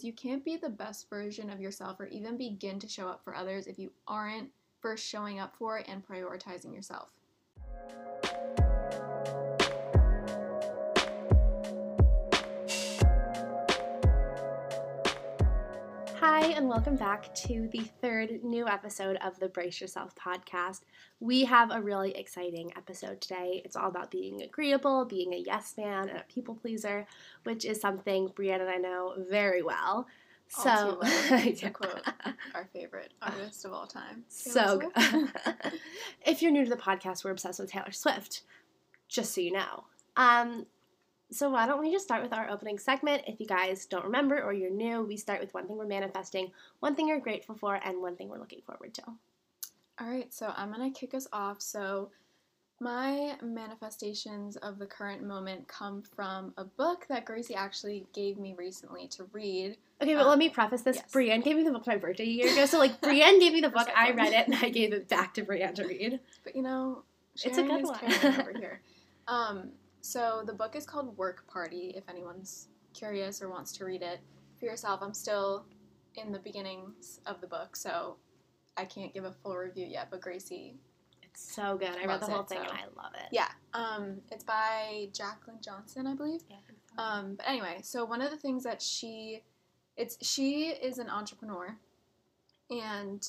You can't be the best version of yourself or even begin to show up for others if you aren't first showing up for and prioritizing yourself. Hi, and welcome back to the third new episode of the Brace Yourself podcast. We have a really exciting episode today. It's all about being agreeable, being a yes man, and a people pleaser, which is something Brienne and I know very well. So, All too well, to quote our favorite artist of all time. so Taylor. Swift. if you're new to the podcast, we're obsessed with Taylor Swift, just so you know. Um, so why don't we just start with our opening segment? If you guys don't remember or you're new, we start with one thing we're manifesting, one thing you're grateful for, and one thing we're looking forward to. All right, so I'm gonna kick us off. So, my manifestations of the current moment come from a book that Gracie actually gave me recently to read. Okay, but Um, let me preface this. yes. Brienne gave me the book my birthday a year ago, so like Brienne gave me the book, I read it, and I gave it back to Brienne to read. But you know, It's a good one. over here. Um, so the book is called Work Party. If anyone's curious or wants to read it for yourself, I'm still in the beginnings of the book, so I can't give a full review yet. But Gracie It's so good. I read the whole it, thing so- and I love it. Yeah, um, it's by Jaclyn Johnson, I believe. Yeah, I so. Um, but anyway, so one of the things that she, it's she is an entrepreneur, and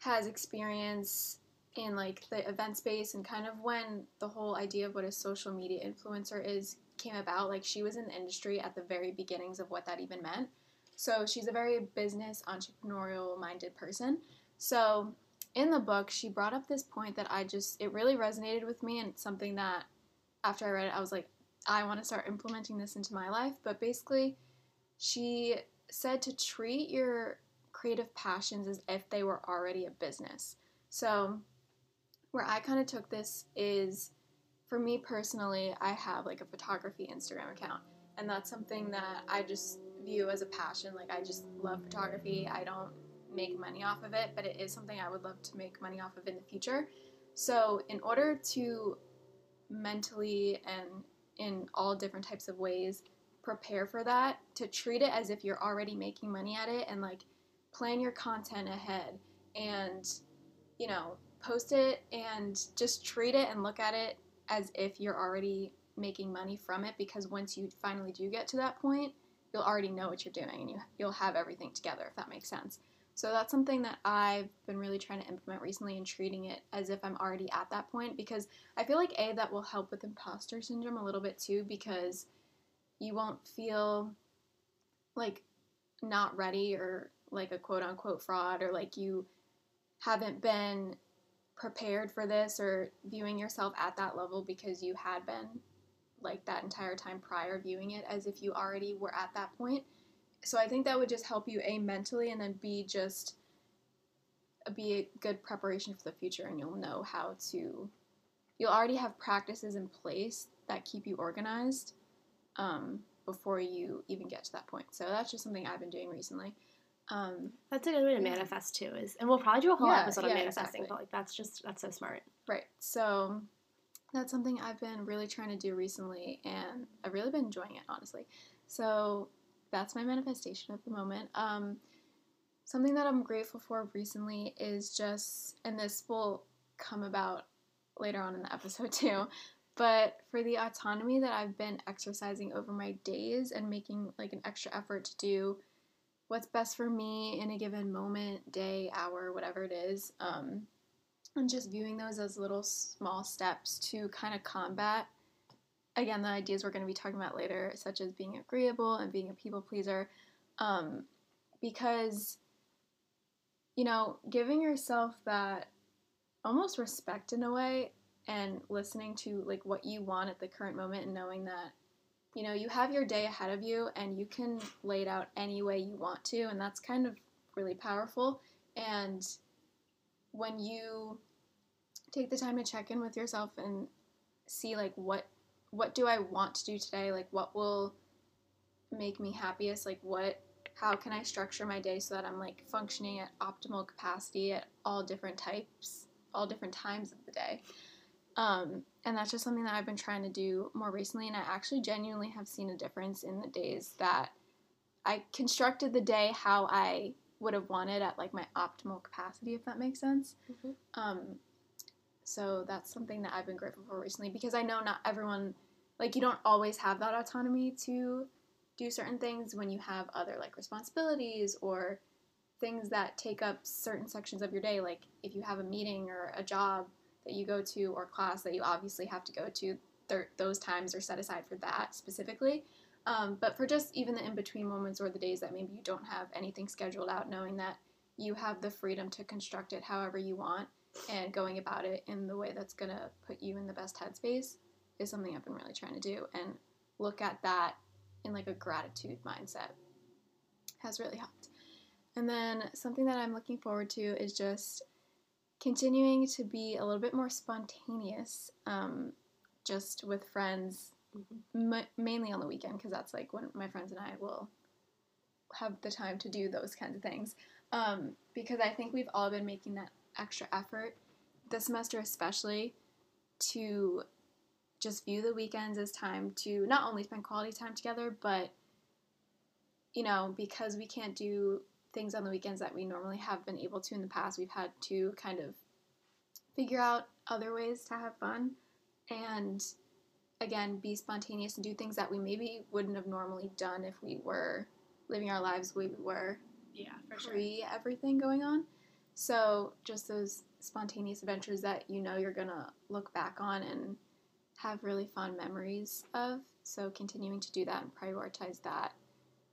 has experience in like the event space and kind of when the whole idea of what a social media influencer is came about. Like she was in the industry at the very beginnings of what that even meant. So she's a very business entrepreneurial minded person. So in the book, she brought up this point that I just, it really resonated with me and something that after I read it, I was like, I want to start implementing this into my life. But basically, she said to treat your creative passions as if they were already a business. So, where I kind of took this is for me personally, I have like a photography Instagram account, and that's something that I just view as a passion. Like, I just love photography. I don't make money off of it, but it is something I would love to make money off of in the future. So, in order to mentally and in all different types of ways prepare for that, to treat it as if you're already making money at it and like plan your content ahead and, you know, post it and just treat it and look at it as if you're already making money from it because once you finally do get to that point, you'll already know what you're doing and you, you'll have everything together, if that makes sense. So that's something that I've been really trying to implement recently and treating it as if I'm already at that point because I feel like A, that will help with imposter syndrome a little bit too because you won't feel like not ready or like a quote unquote fraud or like you haven't been prepared for this or viewing yourself at that level because you had been like that entire time prior viewing it as if you already were at that point. So I think that would just help you a mentally and then b just be a good preparation for the future and you'll know how to you'll already have practices in place that keep you organized um, before you even get to that point. So that's just something I've been doing recently. Um, That's a good way to manifest too. Is and we'll probably do a whole Yeah, episode on yeah, manifesting, exactly. but like that's just that's so smart. right. So that's something I've been really trying to do recently, and I've really been enjoying it, honestly. So that's my manifestation at the moment. Um, something that I'm grateful for recently is just, and this will come about later on in the episode too, but for the autonomy that I've been exercising over my days and making like an extra effort to do what's best for me in a given moment, day, hour, whatever it is. Um, and just viewing those as little small steps to kind of combat again the ideas we're going to be talking about later such as being agreeable and being a people pleaser um, because you know giving yourself that almost respect in a way and listening to like what you want at the current moment and knowing that you know you have your day ahead of you and you can lay it out any way you want to and that's kind of really powerful. And when you take the time to check in with yourself and see like what what do I want to do today? Like what will make me happiest? Like what how can I structure my day so that I'm like functioning at optimal capacity at all different types all different times of the day um, and that's just something that I've been trying to do more recently and I actually genuinely have seen a difference in the days that I constructed the day how I would have wanted at like my optimal capacity, if that makes sense. Mhm. Um, so that's something that I've been grateful for recently because I know not everyone, like you don't always have that autonomy to do certain things when you have other like responsibilities or things that take up certain sections of your day. Like if you have a meeting or a job that you go to or class that you obviously have to go to, th- those times are set aside for that specifically. Um, but for just even the in between moments or the days that maybe you don't have anything scheduled out, knowing that you have the freedom to construct it however you want and going about it in the way that's going to put you in the best headspace is something I've been really trying to do. And look at that in like a gratitude mindset has really helped. And then something that I'm looking forward to is just continuing to be a little bit more spontaneous, um, just with friends, Mhm. m- mainly on the weekend because that's like when my friends and I will have the time to do those kinds of things. Um, because I think we've all been making that extra effort this semester, especially to just view the weekends as time to not only spend quality time together, but you know, because we can't do things on the weekends that we normally have been able to in the past, we've had to kind of figure out other ways to have fun and again be spontaneous and do things that we maybe wouldn't have normally done if we were living our lives the way we were Yeah, for sure. pre everything going on. So just those spontaneous adventures that you know you're gonna look back on and have really fond memories of. So continuing to do that and prioritize that,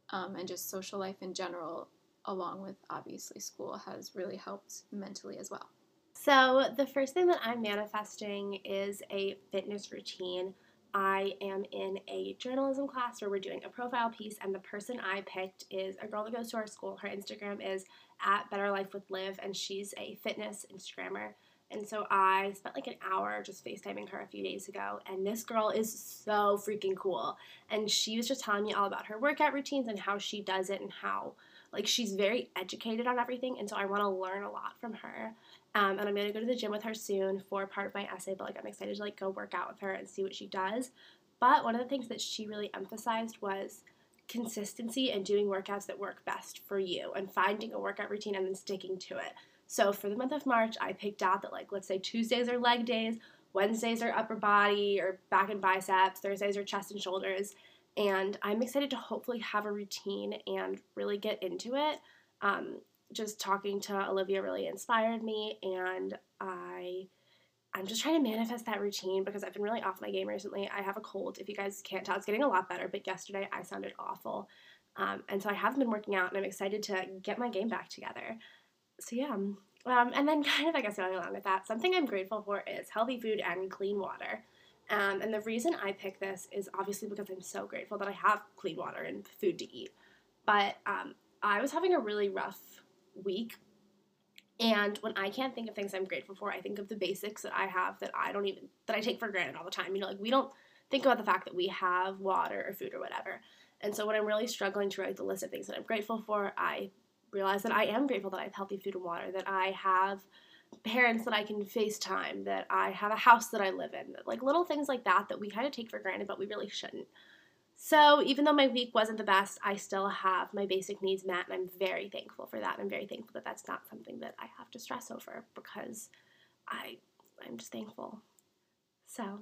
um, and just social life in general, along with obviously school, has really helped mentally as well. So, the first thing that I'm manifesting is a fitness routine. I am in a journalism class where we're doing a profile piece, and the person I picked is a girl that goes to our school. Her Instagram is at Better Life with Liv, and she's a fitness Instagrammer. And so I spent like an hour just FaceTiming her a few days ago, and this girl is so freaking cool. And she was just telling me all about her workout routines and how she does it, and how like she's very educated on everything. And so I want to learn a lot from her. Um, and I'm gonna go to the gym with her soon for part of my essay. But like I'm excited to like go work out with her and see what she does. But one of the things that she really emphasized was consistency and doing workouts that work best for you and finding a workout routine and then sticking to it. So for the month of March, I picked out that like let's say Tuesdays are leg days, Wednesdays are upper body or back and biceps, Thursdays are chest and shoulders, and I'm excited to hopefully have a routine and really get into it. Um, just talking to Olivia really inspired me, and I. I'm just trying to manifest that routine because I've been really off my game recently. I have a cold. If you guys can't tell, it's getting a lot better. But yesterday I sounded awful, um, and so I have been working out, and I'm excited to get my game back together. So yeah, um, and then kind of I guess going along with that, something I'm grateful for is healthy food and clean water. Um, and the reason I pick this is obviously because I'm so grateful that I have clean water and food to eat. But um, I was having a really rough week. And when I can't think of things I'm grateful for, I think of the basics that I have that I don't even, that I take for granted all the time. You know, like we don't think about the fact that we have water or food or whatever. And so when I'm really struggling to write the list of things that I'm grateful for, I realize that I am grateful that I have healthy food and water, that I have parents that I can FaceTime, that I have a house that I live in, like little things like that that we kind of take for granted, but we really shouldn't. So even though my week wasn't the best, I still have my basic needs met, and I'm very thankful for that. I'm very thankful that that's not something that I have to stress over because I I'm just thankful. So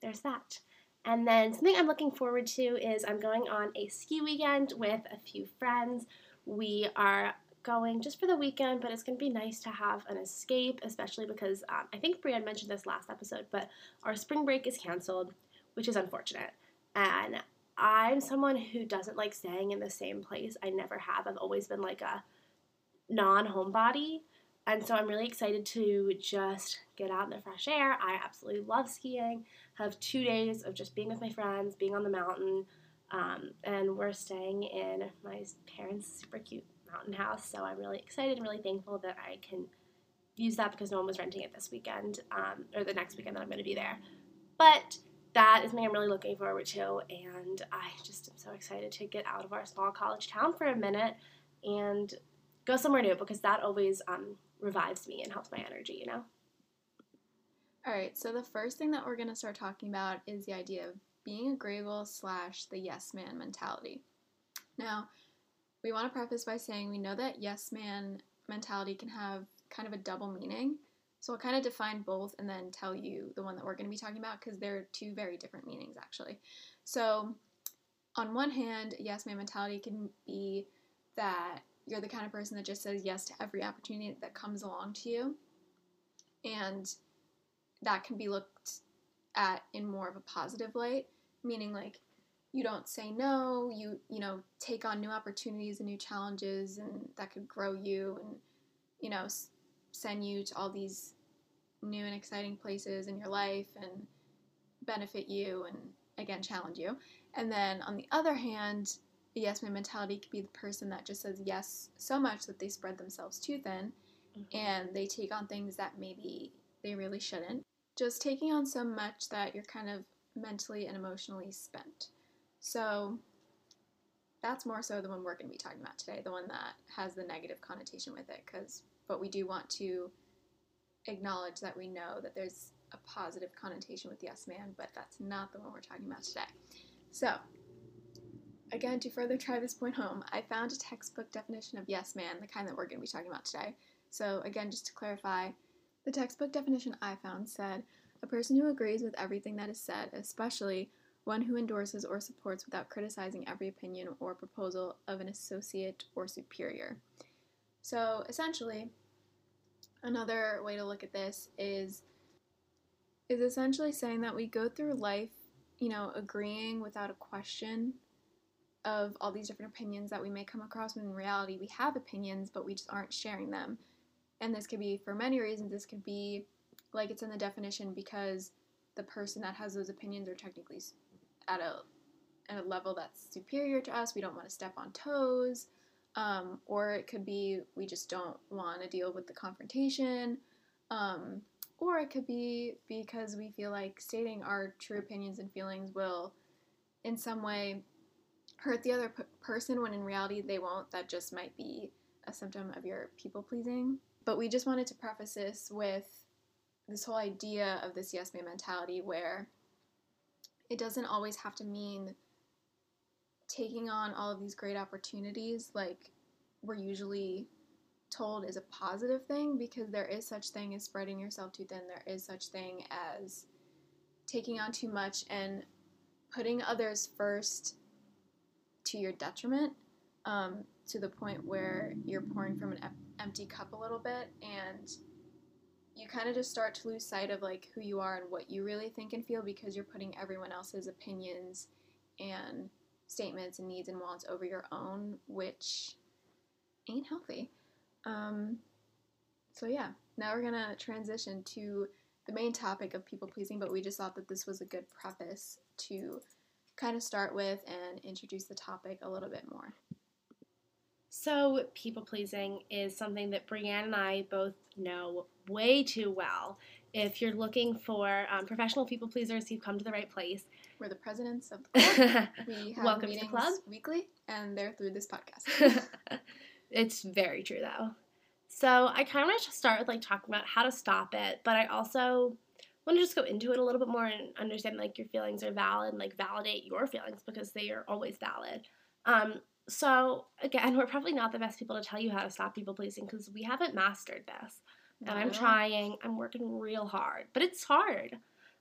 there's that. And then something I'm looking forward to is I'm going on a ski weekend with a few friends. We are going just for the weekend, but it's going to be nice to have an escape, especially because um, I think Brienne mentioned this last episode, but our spring break is canceled, which is unfortunate. And I'm someone who doesn't like staying in the same place. I never have. I've always been like a non homebody. And so I'm really excited to just get out in the fresh air. I absolutely love skiing. Have two days of just being with my friends, being on the mountain. Um, and we're staying in my parents' super cute mountain house. So I'm really excited and really thankful that I can use that because no one was renting it this weekend um, or the next weekend that I'm going to be there. But that is something I'm really looking forward to, and I just am so excited to get out of our small college town for a minute and go somewhere new because that always um, revives me and helps my energy, you know? All right, so the first thing that we're going to start talking about is the idea of being agreeable slash the yes man mentality. Now, we want to preface by saying we know that yes man mentality can have kind of a double meaning. So I'll kind of define both and then tell you the one that we're going to be talking about because they're two very different meanings actually. So, on one hand, yes man mentality can be that you're the kind of person that just says yes to every opportunity that comes along to you. And that can be looked at in more of a positive light, meaning like you don't say no, you you know, take on new opportunities and new challenges and that could grow you and you know, s- send you to all these new and exciting places in your life and benefit you and again challenge you. And then on the other hand, the yes man mentality could be the person that just says yes so much that they spread themselves too thin Mm-hmm. and they take on things that maybe they really shouldn't. Just taking on so much that you're kind of mentally and emotionally spent. So that's more so the one we're going to be talking about today, the one that has the negative connotation with it cuz but we do want to acknowledge that we know that there's a positive connotation with yes man, but that's not the one we're talking about today. So, again, to further drive this point home, I found a textbook definition of yes man, the kind that we're going to be talking about today. So, again, just to clarify, the textbook definition I found said a person who agrees with everything that is said, especially one who endorses or supports without criticizing every opinion or proposal of an associate or superior. So, essentially, another way to look at this is is essentially saying that we go through life, you know, agreeing without a question of all these different opinions that we may come across when in reality we have opinions but we just aren't sharing them. And this could be for many reasons. This could be like it's in the definition because the person that has those opinions are technically at a at a level that's superior to us. We don't want to step on toes. Um, or it could be we just don't want to deal with the confrontation. Um, or it could be because we feel like stating our true opinions and feelings will, in some way, hurt the other p- person when in reality they won't. That just might be a symptom of your people pleasing. But we just wanted to preface this with this whole idea of this yes man mentality where it doesn't always have to mean taking on all of these great opportunities like we're usually told is a positive thing because there is such thing as spreading yourself too thin. There is such thing as taking on too much and putting others first to your detriment um, to the point where you're pouring from an empty cup a little bit and you kind of just start to lose sight of like who you are and what you really think and feel because you're putting everyone else's opinions and statements and needs and wants over your own which ain't healthy. Um, so yeah. Now we're gonna transition to the main topic of people pleasing but we just thought that this was a good preface to kind of start with and introduce the topic a little bit more So, people pleasing is something that Brienne and I both know way too well. If you're looking for um, professional people pleasers, you've come to the right place. we're the presidents of the club we have Welcome to the meetings club. weekly and they're through this podcast it's very true, though. So, I kind of want to start with like talking about how to stop it, but I also want to just go into it a little bit more and understand like your feelings are valid, and like validate your feelings because they are always valid. Um, so again, we're probably not the best people to tell you how to stop people pleasing because we haven't mastered this. and I'm Not at all. trying. I'm working real hard, but it's hard.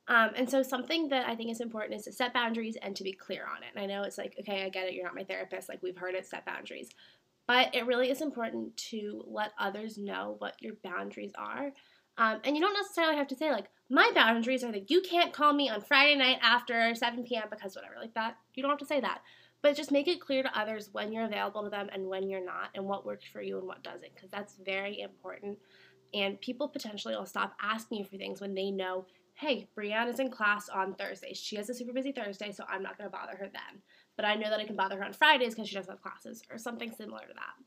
Um, and so something that I think is important is to set boundaries and to be clear on it. And I know it's like, okay, I get it. You're not my therapist. Like we've heard it, set boundaries. But it really is important to let others know what your boundaries are. Um, and you don't necessarily have to say like, my boundaries are that you can't call me on Friday night after 7 p.m. because whatever, like that. You don't have to say that. But just make it clear to others when you're available to them and when you're not, and what works for you and what doesn't, because that's very important and people potentially will stop asking you for things when they know, hey, Brienne is in class on Thursdays. She has a super busy Thursday, so I'm not going to bother her then. But I know that I can bother her on Fridays because she doesn't have classes, or something similar to that.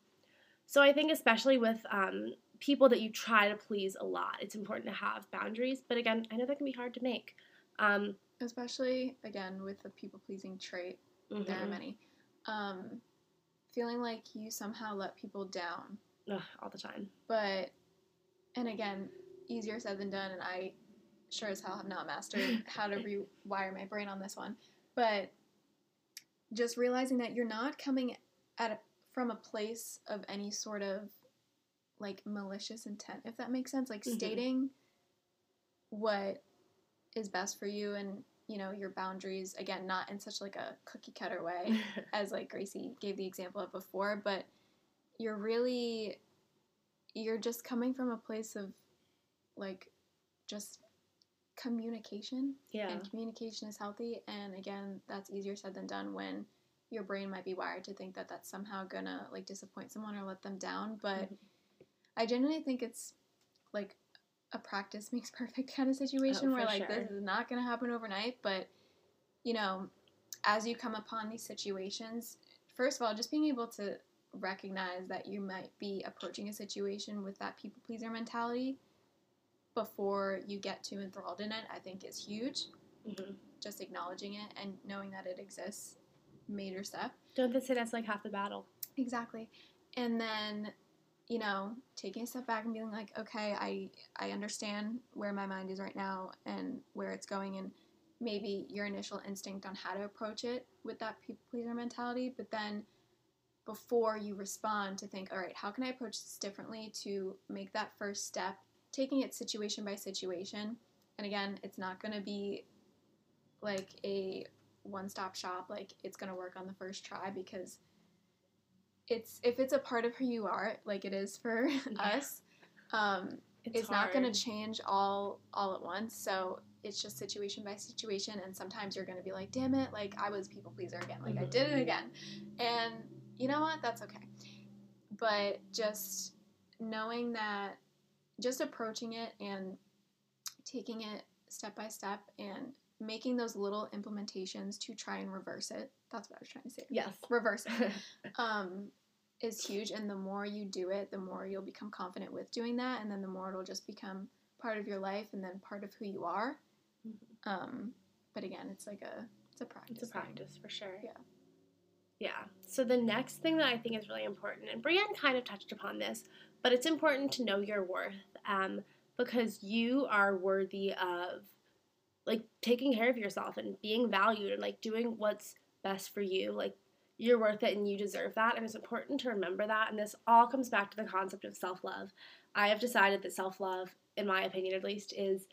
So I think, especially with um, people that you try to please a lot, it's important to have boundaries. But again, I know that can be hard to make. Um, especially again with the people pleasing trait there are many um, feeling like you somehow let people down Ugh, all the time. but and again easier said than done and i sure as hell have not mastered how to rewire my brain on this one but just realizing that you're not coming at it from a place of any sort of like malicious intent, if that makes sense. Like Mhm. stating what is best for you and you know your boundaries again not in such like a cookie cutter way as like Gracie gave the example of before, but you're really you're just coming from a place of like just communication yeah. and communication is healthy and again that's easier said than done when your brain might be wired to think that that's somehow gonna like disappoint someone or let them down but Mhm. i genuinely think it's like a practice makes perfect kind of situation Oh, where like this is not gonna happen overnight but you know as you come upon these situations first of all just being able to recognize that you might be approaching a situation with that people pleaser mentality before you get too enthralled in it i think is huge Mhm. just acknowledging it and knowing that it exists major step Don't they say that's like half the battle? exactly and then you know taking a step back and being like okay i i understand where my mind is right now and where it's going and maybe your initial instinct on how to approach it with that people pleaser mentality but then before you respond to think all right how can i approach this differently to make that first step? Taking it situation by situation and again it's not going to be like a one-stop shop like it's going to work on the first try because it's if it's a part of who you are like it is for us um, it's, not going to change all all at once. So it's just situation by situation and sometimes you're going to be like damn it like i was people pleaser again. Like i Mhm. did it again. And you know what? That's okay. But just knowing that just approaching it and taking it step by step and making those little implementations to try and reverse it that's what i was trying to say Yes. reverse it um, is huge. And the more you do it, the more you'll become confident with doing that. And then the more it'll just become part of your life and then part of who you are. Mhm. Um, but again, it's like a it's a practice. It's a thing. practice for sure. Yeah. Yeah. So the next thing that I think is really important, and Brienne kind of touched upon this, but it's important to know your worth um, because you are worthy of like taking care of yourself and being valued and like doing what's best for you. Like you're worth it and you deserve that. And it's important to remember that. And this all comes back to the concept of self love. I have decided that self love, in my opinion at least, is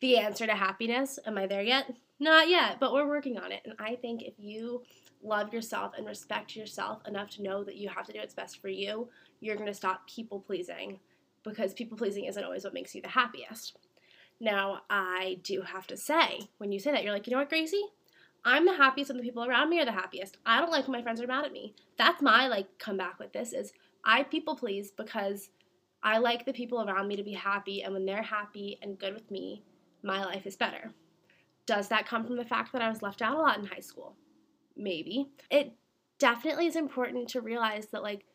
the answer to happiness. Am I there yet? Not yet, but we're working on it. And I think if you love yourself and respect yourself enough to know that you have to do what's best for you, you're going to stop people pleasing because people pleasing isn't always what makes you the happiest. Now, I do have to say, when you say that, you're like, you know what, Gracie? I'm the happiest and the people around me are the happiest. I don't like when my friends are mad at me. That's my like comeback with this is I people please because I like the people around me to be happy and when they're happy and good with me, my life is better. Does that come from the fact that I was left out a lot in high school? Maybe. It definitely is important to realize that like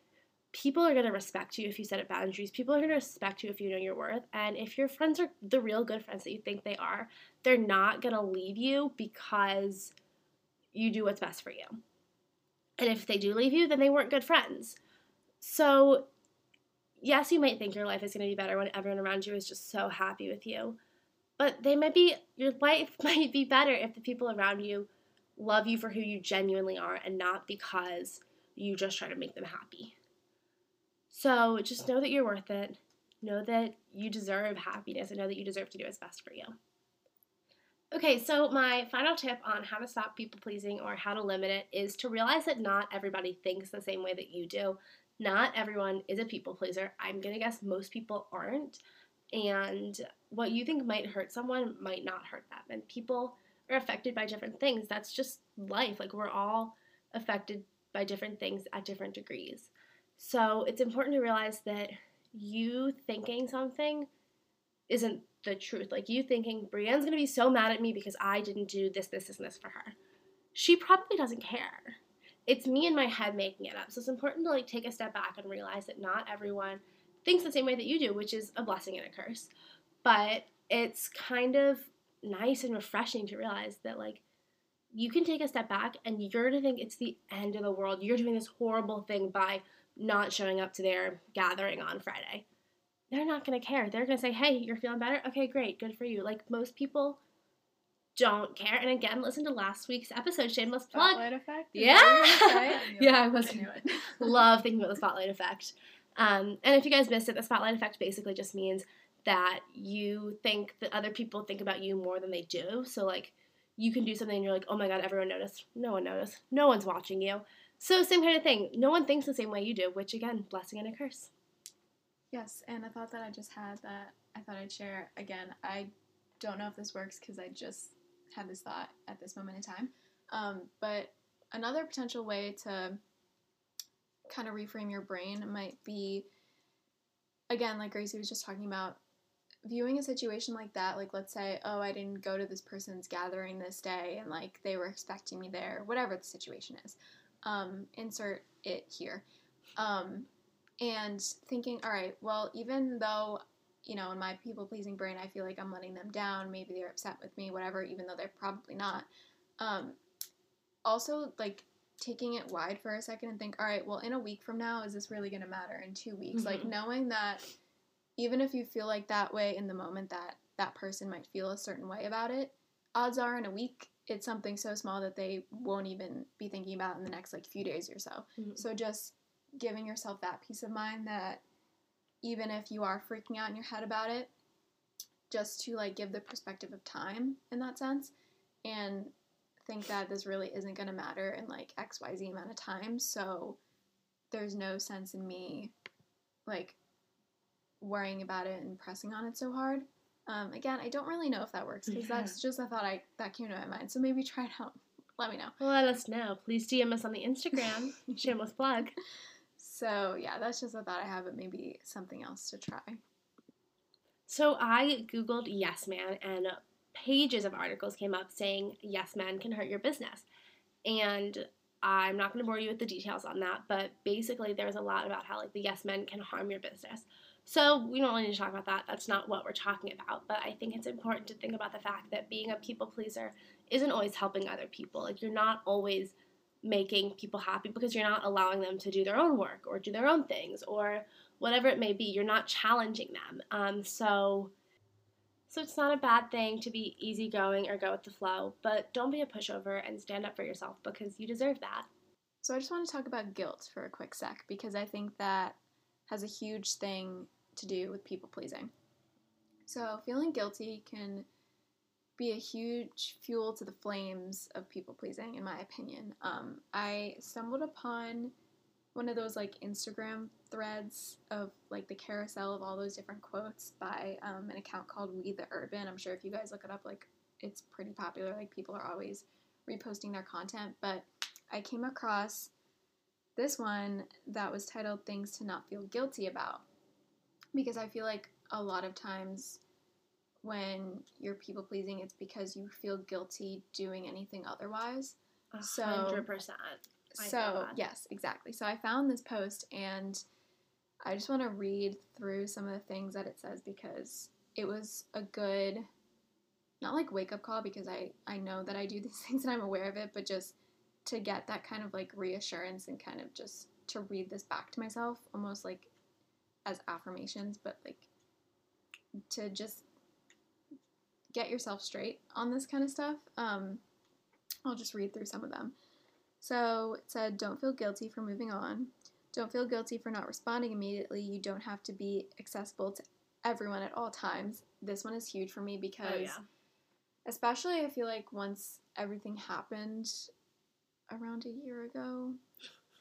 people are going to respect you if you set up boundaries. People are going to respect you if you know your worth. And if your friends are the real good friends that you think they are, they're not going to leave you because you do what's best for you. And if they do leave you, then they weren't good friends. So, yes, you might think your life is going to be better when everyone around you is just so happy with you. But they might be, your life might be better if the people around you love you for who you genuinely are and not because you just try to make them happy. So just know that you're worth it. Know that you deserve happiness and know that you deserve to do what's best for you. Okay, so my final tip on how to stop people pleasing or how to limit it is to realize that not everybody thinks the same way that you do. Not everyone is a people pleaser. I'm gonna guess most people aren't. And what you think might hurt someone might not hurt them. And people are affected by different things. That's just life. Like we're all affected by different things at different degrees. So it's important to realize that you thinking something isn't the truth. Like you thinking Brienne's gonna be so mad at me because I didn't do this, this, this, and this for her. She probably doesn't care. It's me in my head making it up. So it's important to like take a step back and realize that not everyone thinks the same way that you do, which is a blessing and a curse. But it's kind of nice and refreshing to realize that like you can take a step back and you're gonna think it's the end of the world. You're doing this horrible thing by not showing up to their gathering on Friday. They're not gonna care. They're gonna say, Hey, you're feeling better? Okay, great, good for you. Like most people don't care. And again, listen to last week's episode, shameless plug. Spotlight effect. Yeah. that what you're gonna say? I Yeah. I was-. Love thinking about the spotlight effect. Um, and if you guys missed it, the spotlight effect basically just means that you think that other people think about you more than they do. So like you can do something and you're like, oh my god, everyone noticed. No one noticed. No one's watching you. So same kind of thing. No one thinks the same way you do, which again, blessing and a curse. Yes, and a thought that I just had that I thought I'd share again. I don't know if this works because I just had this thought at this moment in time. Um, but another potential way to kind of reframe your brain might be, again, like Gracie was just talking about, viewing a situation like that. Like, let's say, oh, I didn't go to this person's gathering this day and like they were expecting me there, whatever the situation is. Um, insert it here. Um, and thinking, all right, well, even though, you know, in my people pleasing brain, I feel like I'm letting them down, maybe they're upset with me, whatever, even though they're probably not. Um, also, like, taking it wide for a second and think, all right, well, in a week from now, is this really going to matter in two weeks? Like, Mhm. knowing that even if you feel like that way in the moment, that that person might feel a certain way about it, odds are in a week, it's something so small that they won't even be thinking about in the next, like, few days or so. Mhm. So just giving yourself that peace of mind that even if you are freaking out in your head about it, just to like give the perspective of time in that sense and think that this really isn't going to matter in like XYZ amount of time. So there's no sense in me like worrying about it and pressing on it so hard. Um, again, I don't really know if that works because Yeah. that's just a thought I that came to my mind. So maybe try it out. Let me know. Let us know. Please DM us on the Instagram. Shameless plug. So yeah, that's just a thought I have, but maybe something else to try. So I googled yes man and pages of articles came up saying yes man can hurt your business. And I'm not going to bore you with the details on that, but basically there's a lot about how like the yes men can harm your business. So we don't really need to talk about that. That's not what we're talking about, but I think it's important to think about the fact that being a people pleaser isn't always helping other people. Like you're not always making people happy because you're not allowing them to do their own work or do their own things or whatever it may be. You're not challenging them. Um, so, so it's not a bad thing to be easygoing or go with the flow, but don't be a pushover and stand up for yourself because you deserve that. So I just want to talk about guilt for a quick sec because I think that has a huge thing to do with people pleasing. So feeling guilty can be a huge fuel to the flames of people pleasing, in my opinion. Um, I stumbled upon one of those like Instagram threads of like the carousel of all those different quotes by um, an account called We the Urban. I'm sure if you guys look it up, like it's pretty popular. Like people are always reposting their content, but I came across this one that was titled Things to Not Feel Guilty About. Because I feel like a lot of times when you're people pleasing, it's because you feel guilty doing anything otherwise. A So- hundred percent. I So, yes, exactly. So I found this post and I just want to read through some of the things that it says because it was a good not like wake up call because I I know that I do these things and I'm aware of it, but just to get that kind of like reassurance and kind of just to read this back to myself almost like as affirmations, but like to just get yourself straight on this kind of stuff. Um I'll just read through some of them. So it said, don't feel guilty for moving on. Don't feel guilty for not responding immediately. You don't have to be accessible to everyone at all times. This one is huge for me because, Oh yeah. especially, I feel like once everything happened around a year ago,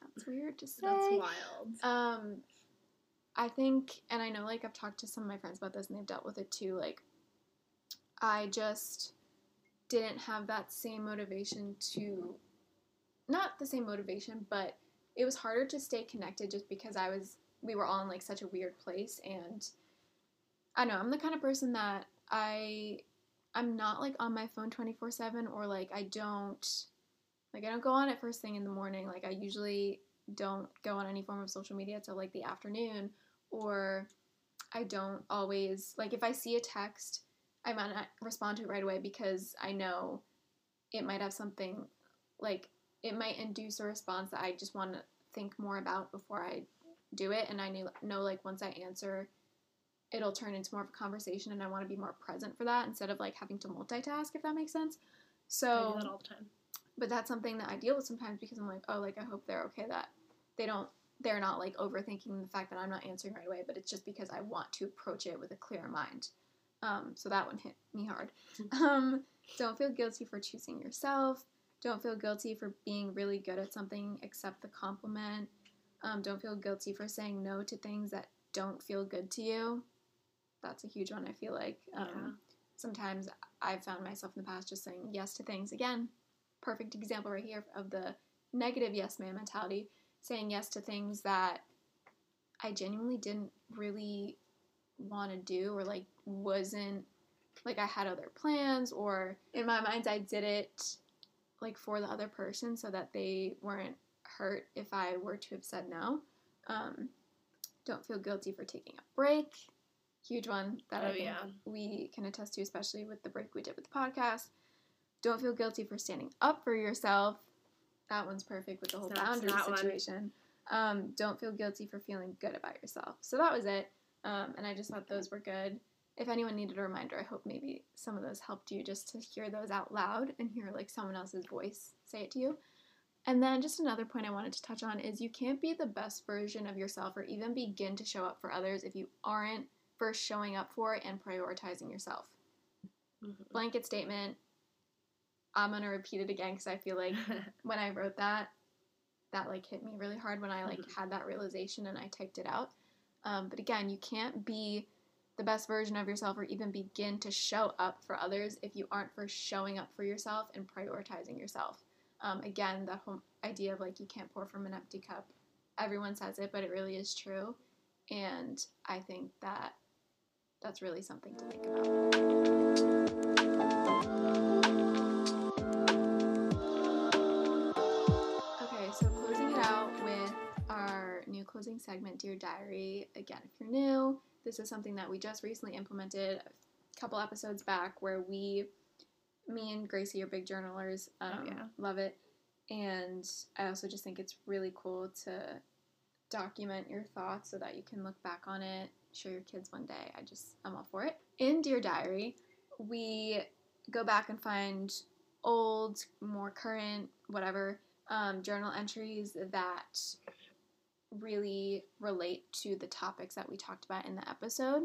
that's weird to say. That's wild. Um, I think, and I know, like, I've talked to some of my friends about this and they've dealt with it too. Like, I just didn't have that same motivation to, not the same motivation, but it was harder to stay connected just because I was, we were all in, like, such a weird place. And I know, I'm the kind of person that I, I'm not, like, on my phone 24 7 or, like, I don't, like, I don't go on it first thing in the morning. Like, I usually don't go on any form of social media till like the afternoon or I don't always like if I see a text I might not respond to it right away because I know it might have something like it might induce a response that I just want to think more about before I do it and I knew know like once I answer it'll turn into more of a conversation and I want to be more present for that instead of like having to multitask if that makes sense. So I do that all the time. But that's something that I deal with sometimes because I'm like, oh, like I hope they're okay that they don't they're not like overthinking the fact that I'm not answering right away, but it's just because I want to approach it with a clear mind. Um, so that one hit me hard. Um, don't feel guilty for choosing yourself. Don't feel guilty for being really good at something. Accept the compliment. Um, don't feel guilty for saying no to things that don't feel good to you. That's a huge one. I feel like um, Yeah. sometimes I've found myself in the past just saying yes to things. Again, perfect example right here of the negative yes man mentality. Saying yes to things that I genuinely didn't really want to do or like wasn't like I had other plans or in my mind I did it like for the other person so that they weren't hurt if I were to have said no. Um, don't feel guilty for taking a break. Huge one that I Oh, think yeah. we can attest to, especially with the break we did with the podcast. Don't feel guilty for standing up for yourself. That one's perfect with the whole That's boundary situation. Um, don't feel guilty for feeling good about yourself. So that was it. Um, and I just thought those were good. If anyone needed a reminder, I hope maybe some of those helped you just to hear those out loud and hear like someone else's voice say it to you. And then just another point I wanted to touch on is you can't be the best version of yourself or even begin to show up for others if you aren't first showing up for and prioritizing yourself. Mhm. Blanket statement. I'm gonna repeat it again because I feel like when I wrote that, that like hit me really hard when I like Mhm. had that realization and I typed it out. Um, but again, you can't be the best version of yourself or even begin to show up for others if you aren't first showing up for yourself and prioritizing yourself. Um, again, that whole idea of like you can't pour from an empty cup. Everyone says it, but it really is true. And I think that that's really something to think about. Segment, Dear Diary. Again, if you're new, this is something that we just recently implemented a couple episodes back where we, me and Gracie are big journalers. Um, Oh, yeah. Love it. And I also just think it's really cool to document your thoughts so that you can look back on it, show your kids one day. I just, I'm all for it. In Dear Diary, we go back and find old, more current, whatever, um, journal entries that really relate to the topics that we talked about in the episode.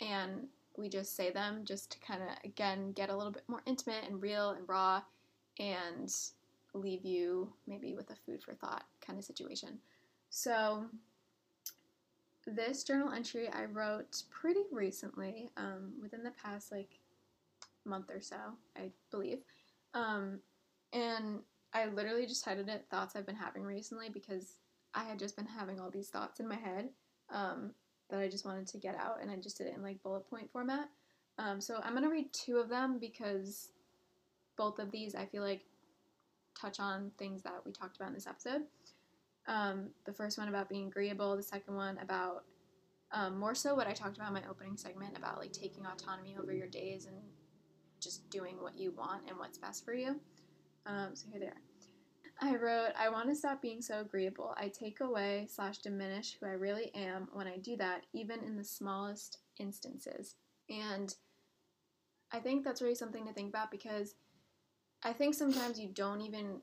And we just say them just to kind of, again, get a little bit more intimate and real and raw and leave you maybe with a food for thought kind of situation. So, this journal entry I wrote pretty recently, um, within the past like month or so, I believe. Um, and I literally just titled it Thoughts I've Been Having Recently because I had just been having all these thoughts in my head um, that I just wanted to get out, and I just did it in like bullet point format. Um, so I'm gonna read two of them because both of these I feel like touch on things that we talked about in this episode. Um, the first one about being agreeable, the second one about um, more so what I talked about in my opening segment about like taking autonomy over your days and just doing what you want and what's best for you. Um, so here they are. I wrote, I want to stop being so agreeable. I take away slash diminish who I really am when I do that, even in the smallest instances. And I think that's really something to think about because I think sometimes you don't even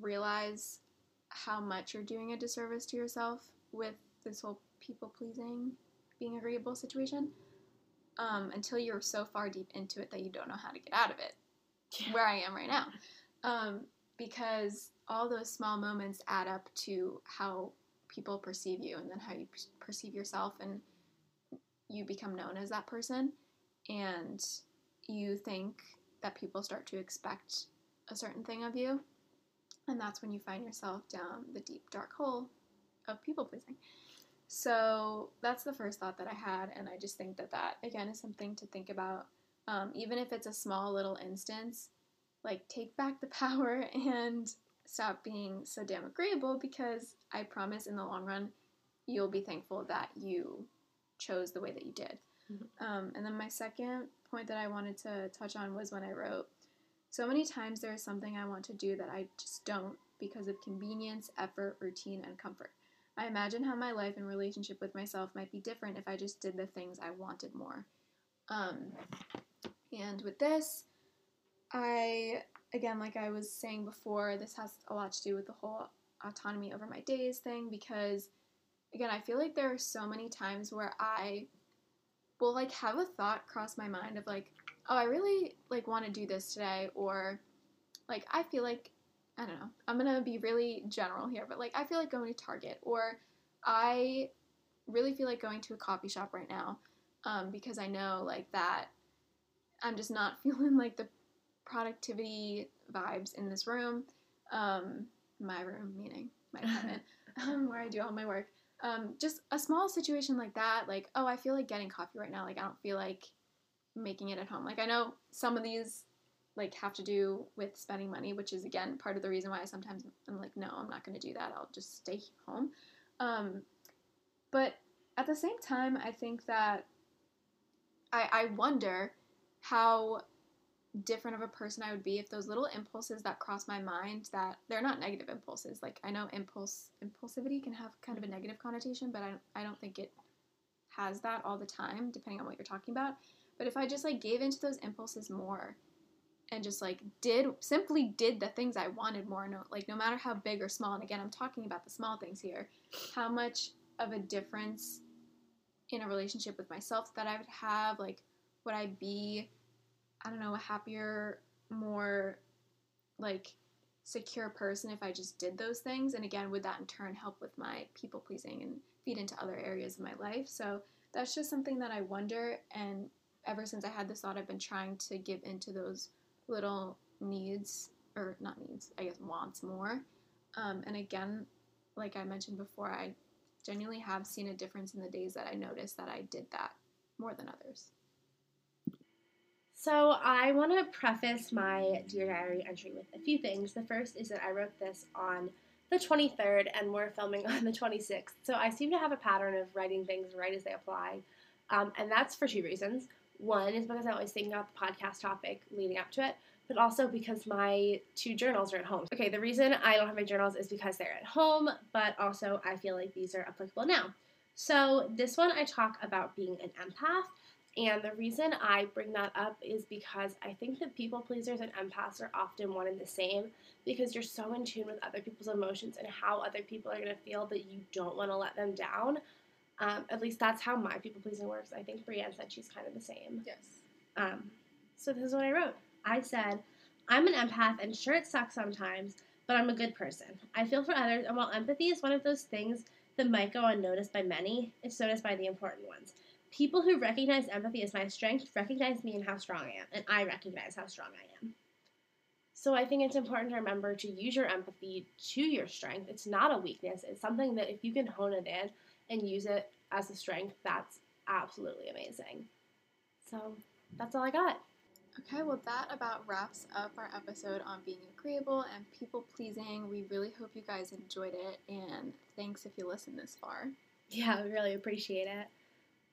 realize how much you're doing a disservice to yourself with this whole people pleasing, being agreeable situation um, until you're so far deep into it that you don't know how to get out of it. Where I am right now. Um, because all those small moments add up to how people perceive you and then how you perceive yourself, and you become known as that person. And you think that people start to expect a certain thing of you. And that's when you find yourself down the deep, dark hole of people pleasing. So that's the first thought that I had, and I just think that that again is something to think about. Um, even if it's a small little instance, like take back the power and stop being so damn agreeable because I promise in the long run you'll be thankful that you chose the way that you did. Mhm. Um, and then my second point that I wanted to touch on was when I wrote, so many times there is something I want to do that I just don't because of convenience, effort, routine, and comfort. I imagine how my life and relationship with myself might be different if I just did the things I wanted more. Um, and with this, I, again, like I was saying before, this has a lot to do with the whole autonomy over my days thing because, again, I feel like there are so many times where I will like have a thought cross my mind of like, oh, I really like want to do this today, or like I feel like I don't know. I'm gonna be really general here, but like I feel like going to Target, or I really feel like going to a coffee shop right now um, because I know like that I'm just not feeling like the productivity vibes in this room, um, my room meaning my apartment um, where I do all my work. Um, just a small situation like that, like oh I feel like getting coffee right now, like I don't feel like making it at home. Like I know some of these like have to do with spending money, which is again part of the reason why I sometimes I'm like, no, I'm not going to do that. I'll just stay home. Um, but at the same time, I think that I, I wonder how different of a person I would be if those little impulses that cross my mind that they're not negative impulses. Like I know impulse impulsivity can have kind of a mm-hmm. negative connotation, but I, I don't think it has that all the time, depending on what you're talking about. But if I just like gave into those impulses more and just like did simply did the things I wanted more, no like no matter how big or small, and again I'm talking about the small things here, how much of a difference in a relationship with myself that I would have, like would I be I don't know, a happier, more like secure person if I just did those things? And again, would that in turn help with my people pleasing and feed into other areas of my life? So that's just something that I wonder. And ever since I had this thought, I've been trying to give into those little needs, or not needs, I guess wants more. Um, and again, like I mentioned before, I genuinely have seen a difference in the days that I noticed that I did that more than others. So, I want to preface my Dear Diary entry with a few things. The first is that I wrote this on the 23rd and we're filming on the 26th. So, I seem to have a pattern of writing things right as they apply. Um, and that's for two reasons. One is because I always think about the podcast topic leading up to it, but also because my two journals are at home. Okay, the reason I don't have my journals is because they're at home, but also I feel like these are applicable now. So, this one I talk about being an empath and the reason I bring that up is because I think that people pleasers and empaths are often one and the same because you're so in tune with other people's emotions and how other people are going to feel that you don't want to let them down. Um, at least that's how my people pleasing works. I think Brienne said she's kind of the same. Yes. Um, so this is what I wrote. I said, I'm an empath and sure it sucks sometimes, but I'm a good person. I feel for others, and while empathy is one of those things that might go unnoticed by many, it's noticed by the important ones. People who recognize empathy as my strength recognize me and how strong I am, and I recognize how strong I am. So I think it's important to remember to use your empathy to your strength. It's not a weakness. It's something that if you can hone it in and use it as a strength, that's absolutely amazing. So that's all I got. Okay, well, that about wraps up our episode on being agreeable and people pleasing. We really hope you guys enjoyed it, and thanks if you listened this far. Yeah, we really appreciate it.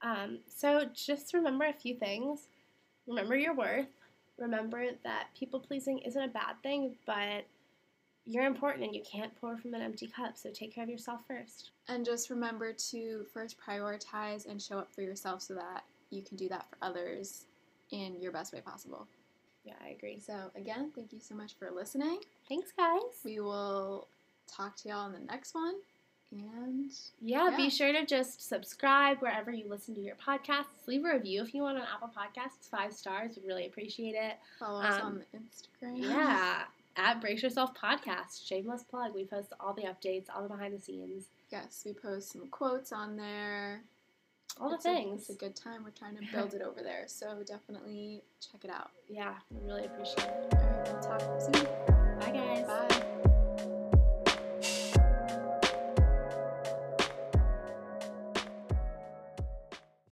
Um, so just remember a few things. Remember your worth. Remember that people pleasing isn't a bad thing, but you're important and you can't pour from an empty cup, so take care of yourself first. And just remember to first prioritize and show up for yourself so that you can do that for others in your best way possible. Yeah, I agree. So, again, thank you so much for listening. Thanks, guys. We will talk to y'all in the next one. And yeah, yeah, be sure to just subscribe wherever you listen to your podcasts. Leave a review if you want on Apple Podcasts. Five stars. We'd really appreciate it. Follow us um, on Instagram. Yeah. At Brace Yourself Podcast. Shameless plug. We post all the updates, all the behind the scenes. Yes, we post some quotes on there. All the it's things. A, it's a good time. We're trying to build it over there. So definitely check it out. Yeah, we really appreciate it. All right, we'll talk soon.